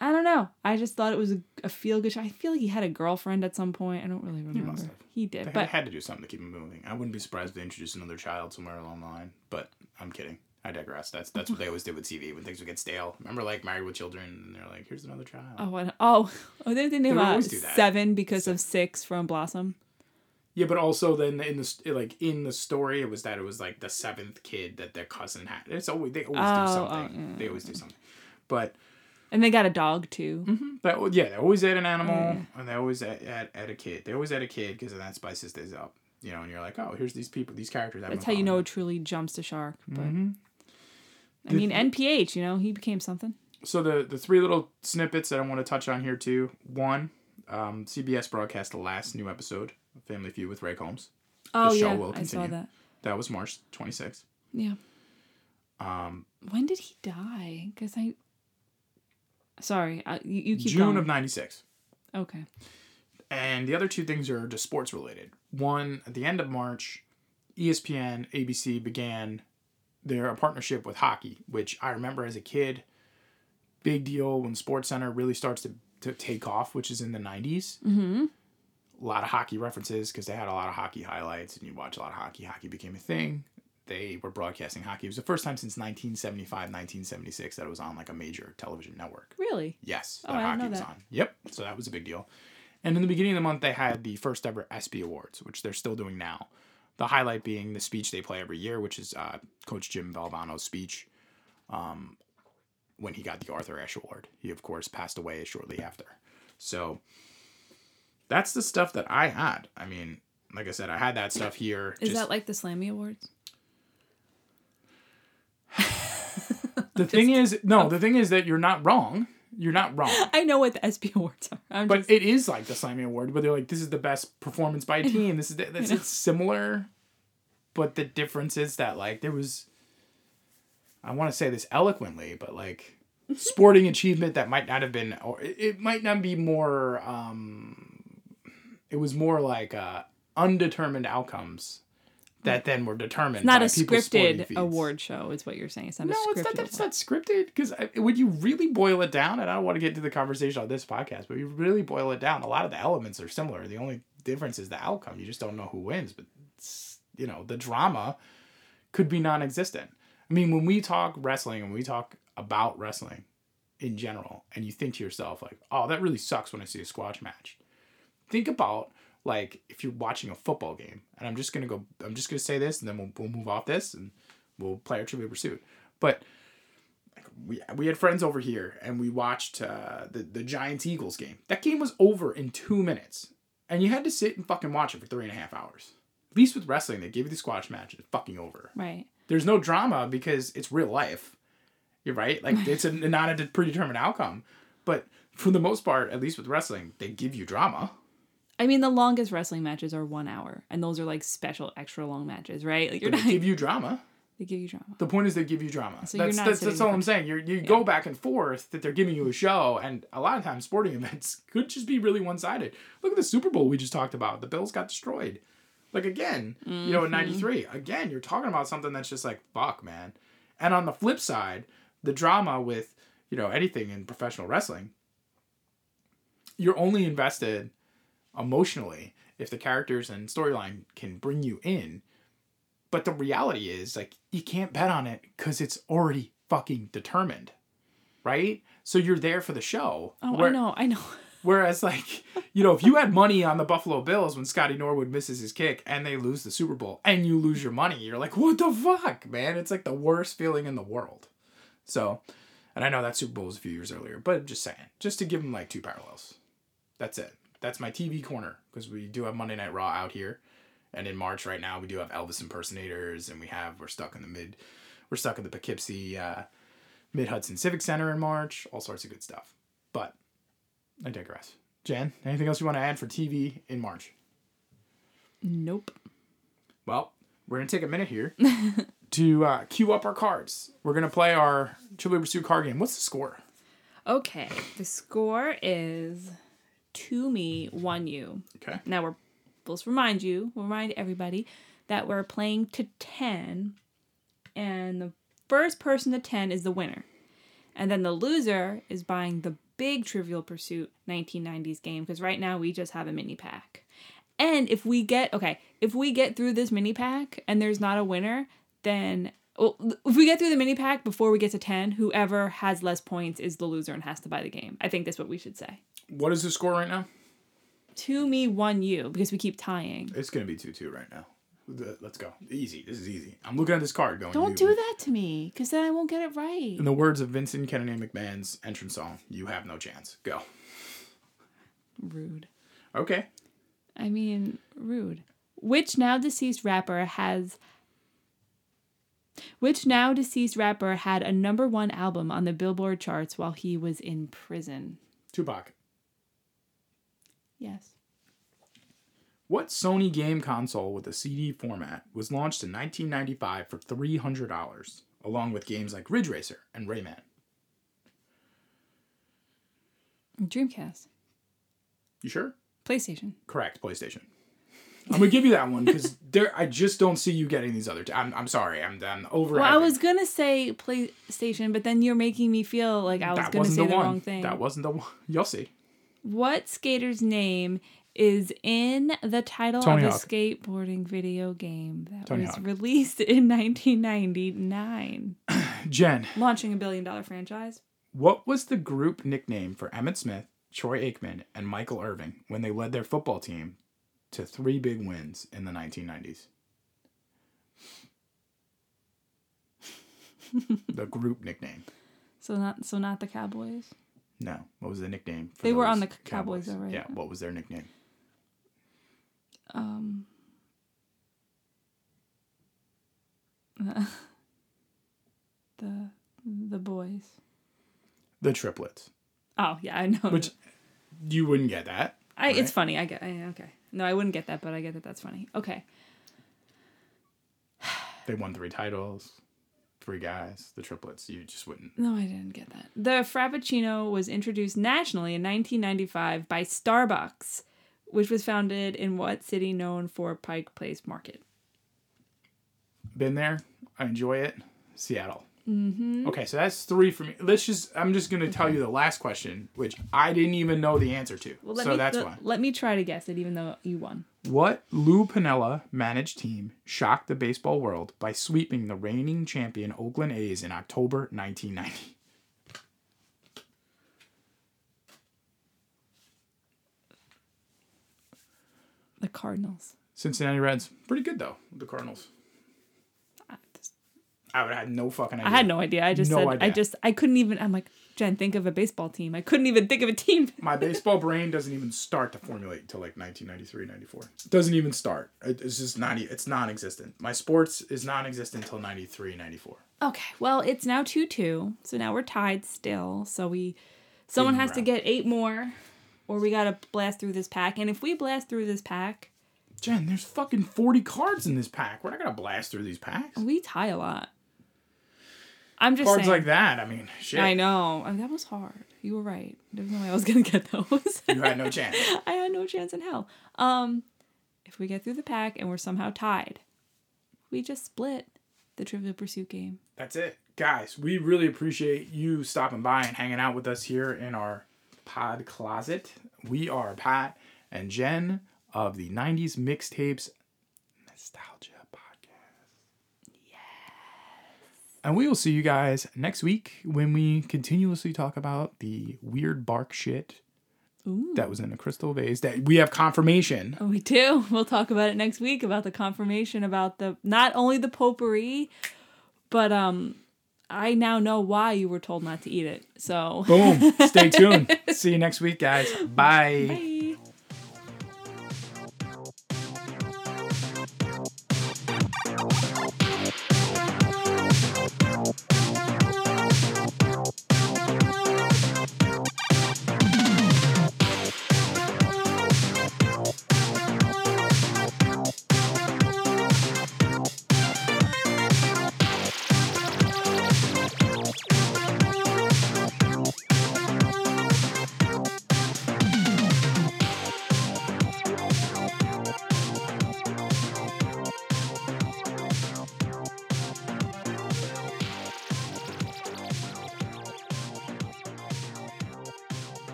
I don't know. I just thought it was a, a feel good show. I feel like he had a girlfriend at some point. I don't really remember. have. He did, they but had to do something to keep him moving. I wouldn't be surprised if they introduced another child somewhere along the line. But I'm kidding. I digress. That's that's what they always did with TV when things would get stale. Remember, like Married with Children, and they're like, "Here's another child." oh, what, oh, oh, they didn't They name would always do that. seven because of six from Blossom. Yeah, but also then in the like in the story, it was that it was like the seventh kid that their cousin had. It's always they always Oh, do oh, something. yeah, They always do something. But And they got a dog too. But yeah, they always add an animal, Mm. and they always add, add, add a kid. They always add a kid because that spices things up. You know, and you're like, oh, here's these people, these characters. That's how you know it truly jumps the shark. But Mm-hmm. I mean, NPH, you know, he became something. so the the three little snippets that I want to touch on here too. One, um, CBS broadcast the last new episode Family Feud with Ray Combs. Oh show yeah, will I saw continue. that. That was March 26th. Yeah. Um, When did he die? Because I. Sorry, uh, you, you keep June going. of '96. okay. And the other two things are just sports related. One, at the end of March, ESPN, ABC began their partnership with hockey, which I remember as a kid, big deal when Sports Center really starts to, to take off, which is in the 90s. Mm-hmm. A lot of hockey references because they had a lot of hockey highlights and you watch a lot of hockey. Hockey became a thing. They were broadcasting hockey. It was the first time since 1975, 1976 that it was on like a major television network. Really? Yes, Oh, that I hockey know was that. on. Yep, so that was a big deal. And in the beginning of the month, they had the first ever ESPY Awards, which they're still doing now. The highlight being the speech they play every year, which is uh, Coach Jim Valvano's speech um, when he got the Arthur Ashe Award. He, of course, passed away shortly after. So that's the stuff that I had. I mean, like I said, I had that stuff here. Is just- that like the Slammy Awards? the thing is? No, the thing is that you're not wrong. You're not wrong. I know what the ESPY Awards are. I'm But just. it is like the Slammy Award, where they're like, "This is the best performance by a team. This is the, this is similar." But the difference is that like there was, I want to say this eloquently, but like sporting achievement that might not have been, or it, it might not be more. um It was more like uh undetermined outcomes that then were determined. it's not a scripted award show, is what you're saying. It's not No, it's not that it's not scripted because when you really boil it down, and I don't want to get into the conversation on this podcast, but you really boil it down, a lot of the elements are similar. The only difference is the outcome. You just don't know who wins, but you know the drama could be non-existent. I mean, when we talk wrestling and we talk about wrestling in general, and you think to yourself like, "Oh, that really sucks when I see a squash match." Think about like if you're watching a football game, and I'm just gonna go. I'm just gonna say this, and then we'll, we'll move off this, and we'll play our Trivial Pursuit. But like, we we had friends over here, and we watched uh, the the Giants Eagles game. That game was over in two minutes, and you had to sit and fucking watch it for three and a half hours. At least with wrestling, they give you the squash match, and it's fucking over. Right. There's no drama because it's real life. You're right. Like it's a not a predetermined outcome, but for the most part, at least with wrestling, they give you drama. I mean, the longest wrestling matches are one hour, and those are like special, extra long matches, right? Like you're But not. they give you drama. They give you drama. The point is they give you drama. So you're that's not that's, that's all I'm saying. You you go back and forth that they're giving you a show, and a lot of times sporting events could just be really one sided. Look at the Super Bowl we just talked about. The Bills got destroyed. Like again, you know, in mm-hmm. '93, again, you're talking about something that's just like fuck, man. And on the flip side, the drama with you know anything in professional wrestling, you're only invested emotionally if the characters and storyline can bring you in. But the reality is, like, you can't bet on it because it's already fucking determined, right? So you're there for the show. Oh, Where- I know, I know. Whereas, like, you know, if you had money on the Buffalo Bills when Scotty Norwood misses his kick and they lose the Super Bowl and you lose your money, you're like, what the fuck, man? It's like the worst feeling in the world. So, and I know that Super Bowl was a few years earlier, but I'm just saying, just to give them like two parallels. That's it. That's my TV corner because we do have Monday Night Raw out here. And in March right now, we do have Elvis impersonators and we have, we're stuck in the mid, we're stuck in the Poughkeepsie uh, Mid Hudson Civic Center in March, all sorts of good stuff. But I digress. Jen, anything else you want to add for TV in March? Nope. Well, we're going to take a minute here to uh, queue up our cards. We're going to play our Trivial Pursuit card game. What's the score? Okay, the score is two me, one you. Okay. Now we're let's remind you, we'll remind everybody that we're playing to ten, and the first person to ten is the winner, and then the loser is buying the big Trivial Pursuit 1990s game because right now we just have a mini pack. And if we get okay, if we get through this mini pack and there's not a winner, then well, if we get through the mini pack before we get to 10, whoever has less points is the loser and has to buy the game. I think that's what we should say. What is the score right now? Two me, one you, because we keep tying. It's going to be 2 2 right now. Let's go. Easy. This is easy. I'm looking at this card going. Don't you- do that to me, because then I won't get it right. In the words of Vincent Kennedy McMahon's entrance song, you have no chance. Go. Rude. Okay. I mean, rude. Which now deceased rapper has. Which now deceased rapper had a number one album on the Billboard charts while he was in prison? Tupac. Yes. What Sony game console with a CD format was launched in 1995 for $300? along with games like Ridge Racer and Rayman. Dreamcast, You sure? PlayStation. Correct, PlayStation. I'm gonna give you that one because there. I just don't see you getting these other. T- I'm. I'm sorry. I'm. I'm over. Well, I was gonna say PlayStation, but then you're making me feel like I was That gonna say the the, wrong thing. That wasn't the one. You'll see. What skater's name is in the title Tony of a skateboarding video game that Tony was Hawk. released in 1999, Jen, launching a billion dollar franchise? what was the group nickname for Emmitt Smith, Troy Aikman, and Michael Irvin when they led their football team to three big wins in the 1990s? the group nickname. So not so not the Cowboys. No. What was the nickname? For They were on the Cowboys, though, right? Yeah. What was their nickname? Um. the the boys. The triplets. Oh yeah, I know. Which you wouldn't get that. I it's funny. I get. I, okay. No, I wouldn't get that, but I get that. That's funny. Okay. They won three titles. Three guys. The triplets. You just wouldn't. No, I didn't get that. The Frappuccino was introduced nationally in 1995 by Starbucks, which was founded in what city known for Pike Place Market? Been there. I enjoy it. Seattle. Mm-hmm. Okay, so that's three for me. Let's just. I'm just gonna tell you the last question, which I didn't even know the answer to. Well, so me that's let, why. let me try to guess it, even though you won. What Lou Piniella managed team shocked the baseball world by sweeping the reigning champion Oakland A's in October 1990? The Cardinals. Cincinnati Reds. Pretty good though. The Cardinals. I, would have had no fucking idea. I had no idea. I just No said. I just. I couldn't even. I'm like Jen. Think of a baseball team. I couldn't even think of a team. My baseball brain doesn't even start to formulate until like 1993, 94. It doesn't even start. It's just not. e- It's non-existent. My sports is non-existent until 93, 94. Okay. Well, it's now two two. So now we're tied still. So we, someone Even has to get eight more, or we gotta blast through this pack. And if we blast through this pack, Jen, there's fucking 40 cards in this pack. We're not gonna blast through these packs. we tie a lot. I'm just Cards saying. like that. I mean, shit. I know. I mean, that was hard. You were right. There's no way I was gonna get those. You had no chance. I had no chance in hell. Um, if we get through the pack and we're somehow tied, we just split the Trivial Pursuit game. That's it. Guys, we really appreciate you stopping by and hanging out with us here in our pod closet. We are Pat and Jen of the 90s Mixtapes Nostalgia Podcast. Yes. And we will see you guys next week when we continuously talk about the weird bark shit Ooh. that was in the crystal vase that we have confirmation. Oh, we do. We'll talk about it next week about the confirmation about the not only the potpourri, but um, I now know why you were told not to eat it. So Boom. Stay tuned. see you next week, guys. Bye. Bye.